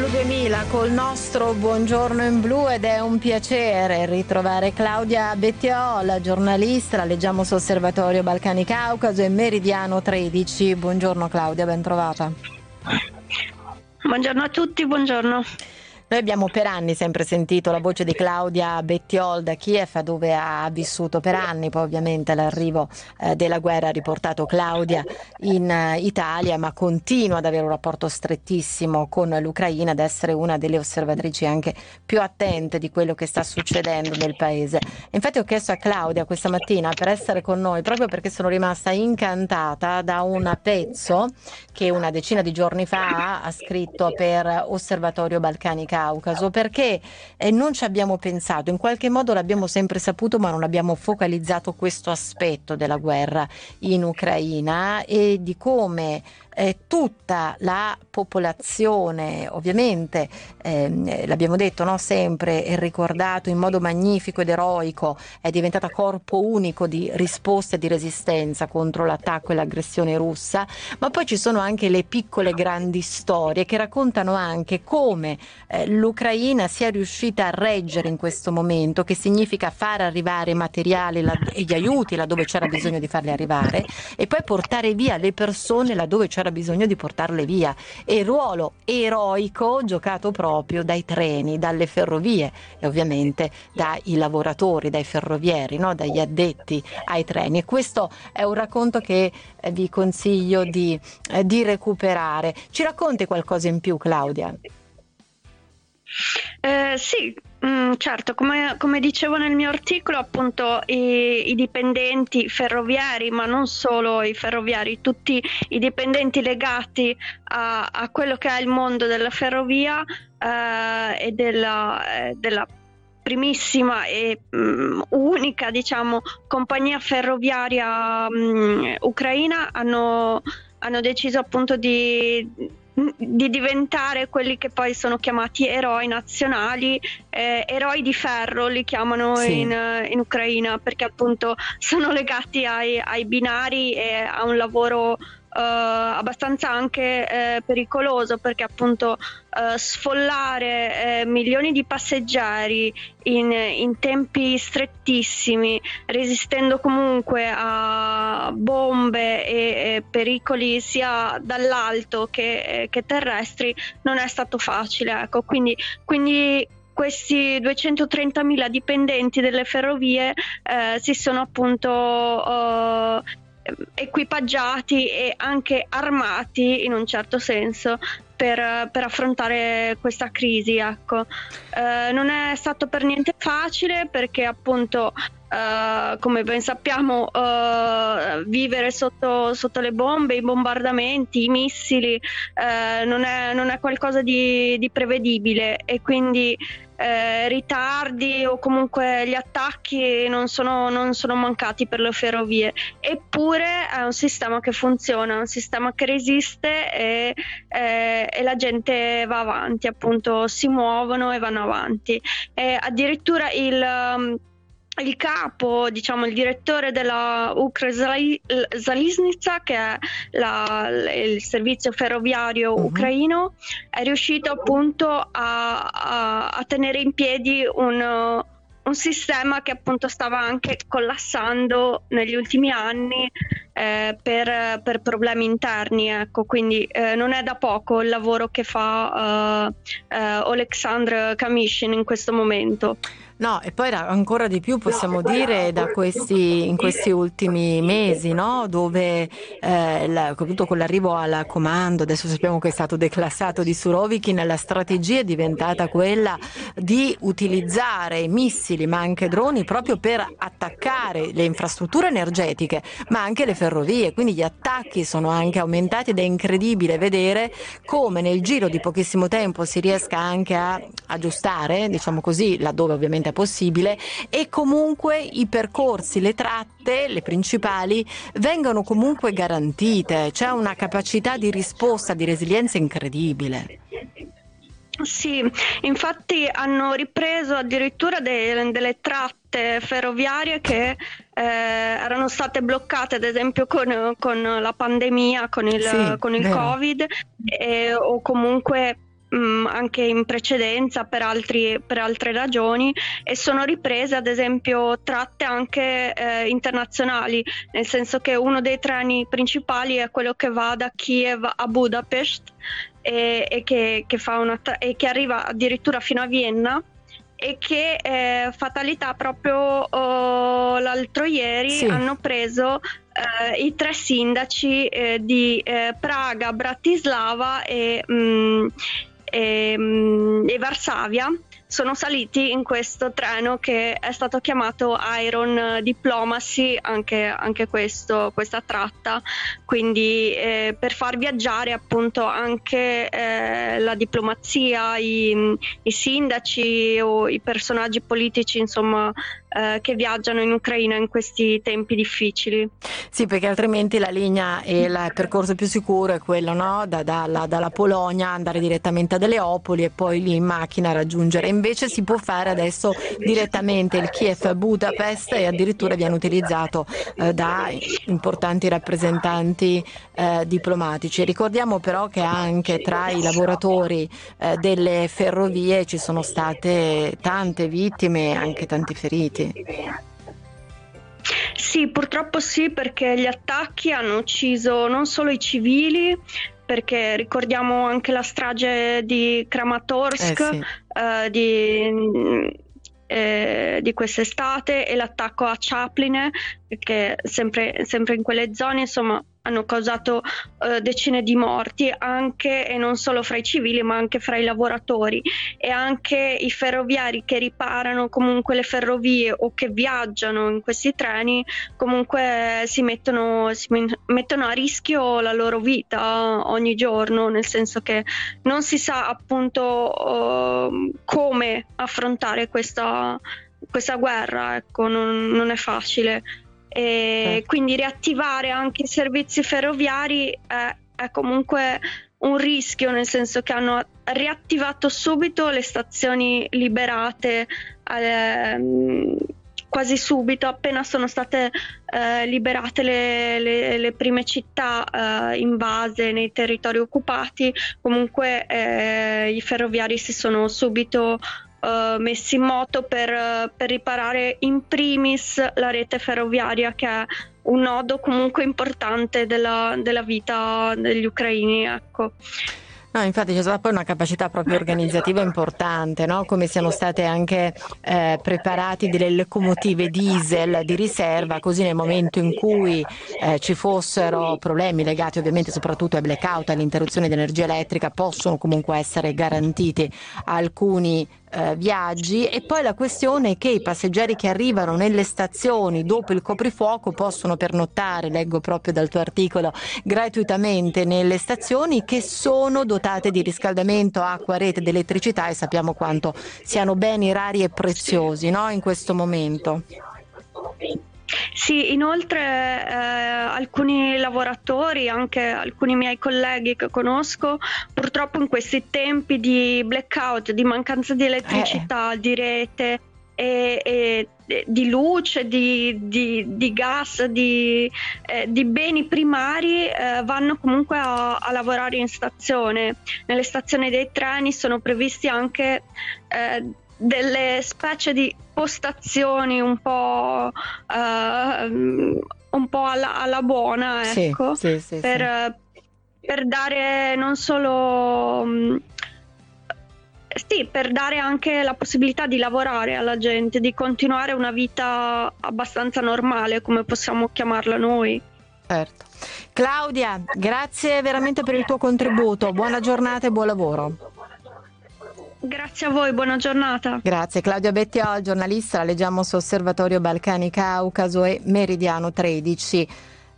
Blu 2000 col nostro Buongiorno in Blu ed è un piacere ritrovare Claudia Bettiola, giornalista, leggiamo su Osservatorio Balcani Caucaso e Meridiano 13. Buongiorno Claudia, ben trovata. Buongiorno a tutti, buongiorno. Noi abbiamo per anni sempre sentito la voce di Claudia Bettiol da Kiev, dove ha vissuto per anni, poi ovviamente l'arrivo eh, della guerra ha riportato Claudia in uh, Italia, ma continua ad avere un rapporto strettissimo con l'Ucraina, ad essere una delle osservatrici anche più attente di quello che sta succedendo nel paese. Infatti ho chiesto a Claudia questa mattina per essere con noi, proprio perché sono rimasta incantata da un pezzo che una decina di giorni fa ha scritto per Osservatorio Balcanica Caucaso perché eh, non ci abbiamo pensato, in qualche modo l'abbiamo sempre saputo ma non abbiamo focalizzato questo aspetto della guerra in Ucraina e di come eh, tutta la popolazione, ovviamente eh, l'abbiamo detto no, sempre e ricordato in modo magnifico ed eroico, è diventata corpo unico di risposta e di resistenza contro l'attacco e l'aggressione russa, ma poi ci sono anche le piccole grandi storie che raccontano anche come eh, l'Ucraina sia riuscita a reggere in questo momento, che significa far arrivare materiali e gli aiuti laddove c'era bisogno di farli arrivare e poi portare via le persone laddove c'era c'era bisogno di portarle via e ruolo eroico giocato proprio dai treni, dalle ferrovie e ovviamente dai lavoratori, dai ferrovieri, no? dagli addetti ai treni. E questo è un racconto che eh, vi consiglio di, eh, di recuperare. Ci racconti qualcosa in più, Claudia? Eh, sì, Mm, certo, come, come, dicevo nel mio articolo, appunto i, i, dipendenti ferroviari, ma non solo i ferroviari, tutti i dipendenti legati a, a quello che è il mondo della ferrovia eh, e della, eh, della primissima e um, unica diciamo, compagnia ferroviaria um, ucraina hanno, hanno deciso appunto di di diventare quelli che poi sono chiamati eroi nazionali, eh, eroi di ferro li chiamano sì. in, in, Ucraina perché appunto sono legati ai, ai binari e a un lavoro abbastanza anche uh, pericoloso perché appunto uh, sfollare milioni di passeggeri in, in, tempi strettissimi, resistendo comunque a bombe e, e pericoli sia dall'alto che, che, terrestri, non è stato facile. Ecco. Quindi, quindi questi 230.000 dipendenti delle ferrovie eh, si sono appunto uh, equipaggiati e anche armati in un certo senso per, per affrontare questa crisi. Ecco. Eh, non è stato per niente facile perché appunto Uh, come ben sappiamo, uh, vivere sotto, sotto, le bombe, i bombardamenti, i missili uh, non, è, non, è, qualcosa di, di prevedibile e quindi eh, ritardi o comunque gli attacchi non sono, non sono, mancati per le ferrovie, eppure è un sistema che funziona, un sistema che resiste e, eh, e la gente va avanti, appunto si muovono e vanno avanti. E addirittura il il capo, diciamo il direttore della Ukrzaliznica, che è la, il servizio ferroviario uh-huh. ucraino, è riuscito appunto a, a, a tenere in piedi un, un, sistema che appunto stava anche collassando negli ultimi anni eh, per, per, problemi interni. Ecco. Quindi eh, non è da poco il lavoro che fa uh, uh, Oleksandr Kamishin in questo momento. No, e poi ancora di più possiamo no, dire da questi, in questi ultimi mesi, no? dove eh, la, con l'arrivo al comando, adesso sappiamo che è stato declassato di Surovikin, la strategia è diventata quella di utilizzare missili ma anche droni proprio per attaccare le infrastrutture energetiche, ma anche le ferrovie. Quindi gli attacchi sono anche aumentati ed è incredibile vedere come nel giro di pochissimo tempo si riesca anche a aggiustare, diciamo così, laddove ovviamente è possibile e comunque i percorsi, le tratte, le principali, vengono comunque garantite, c'è una capacità di risposta, di resilienza incredibile. Sì, infatti hanno ripreso addirittura de- delle tratte ferroviarie che eh, erano state bloccate ad esempio con, con la pandemia, con il, sì, con il Covid, e, o comunque mh, mm, anche in precedenza per, altri, per, altre ragioni e sono riprese ad esempio tratte anche eh, internazionali, nel senso che uno dei treni principali è quello che va da Kiev a Budapest e, e, che, che, tra- e che arriva addirittura fino a Vienna e che eh, fatalità proprio oh, l'altro ieri sì. hanno preso eh, i tre sindaci eh, di eh, Praga, Bratislava e, mh, mm, e, mh, mm, e Varsavia sono saliti in questo treno che è stato chiamato Iron Diplomacy, anche, anche questo, questa tratta, quindi eh, per far viaggiare appunto anche eh, la diplomazia, i, i, sindaci o i personaggi politici insomma eh, che viaggiano in Ucraina in questi tempi difficili. Sì, perché altrimenti la linea e il percorso più sicuro è quello no? da, dalla, dalla Polonia andare direttamente a Deleopoli e poi lì in macchina raggiungere invece si può fare adesso direttamente il Kiev Budapest e addirittura viene utilizzato eh, da importanti rappresentanti eh, diplomatici. Ricordiamo però che anche tra i lavoratori eh, delle ferrovie ci sono state tante vittime e anche tanti feriti. Sì, purtroppo sì, perché gli attacchi hanno ucciso non solo i civili, perché ricordiamo anche la strage di Kramatorsk, eh sì. eh, di, eh, di, quest'estate e l'attacco a Chapline, che sempre, sempre in quelle zone, insomma, hanno causato eh, decine di morti anche e non solo fra i civili ma anche fra i lavoratori. E anche i ferroviari che riparano comunque le ferrovie o che viaggiano in questi treni comunque si mettono, si mettono a rischio la loro vita ogni giorno nel senso che non si sa appunto uh, come affrontare questa, questa guerra ecco non, non è facile e eh. quindi riattivare anche i servizi ferroviari è, è comunque un rischio, nel senso che hanno riattivato subito le stazioni liberate eh, quasi subito, appena sono state eh, liberate le, le, le, prime città eh, invase nei territori occupati, comunque eh, i ferroviari si sono subito uh, messi in moto per, per riparare in primis la rete ferroviaria che è un nodo comunque importante della, della vita degli ucraini. Ecco. No, infatti c'è stata poi una capacità proprio organizzativa importante, no? come siano state anche eh, preparate delle locomotive diesel di riserva, così nel momento in cui eh, ci fossero problemi legati ovviamente soprattutto ai blackout, all'interruzione di energia elettrica, possono comunque essere garantiti alcuni eh, viaggi e poi la questione è che i passeggeri che arrivano nelle stazioni dopo il coprifuoco possono pernottare, leggo proprio dal tuo articolo, gratuitamente nelle stazioni che sono dotate di riscaldamento, acqua, rete ed elettricità e sappiamo quanto siano beni rari e preziosi no? in questo momento. Sì, inoltre eh, alcuni lavoratori, anche alcuni miei colleghi che conosco, purtroppo in questi tempi di blackout, di mancanza di elettricità, eh. di rete e, e, di luce, di, di, di gas, di, eh, di, beni primari, eh, vanno comunque a, a, lavorare in stazione. Nelle stazioni dei treni sono previsti anche eh, delle specie di postazioni un po', uh, un po alla, alla, buona, ecco, sì, sì, sì, per, per, dare non solo... Um, sì, per dare anche la possibilità di lavorare alla gente, di continuare una vita abbastanza normale, come possiamo chiamarla noi. Certo. Claudia, grazie veramente per il tuo contributo. Buona giornata e buon lavoro. Grazie a voi, buona giornata. Grazie. Claudia Bettiol, giornalista, la leggiamo su Osservatorio Balcani Caucaso e Meridiano 13.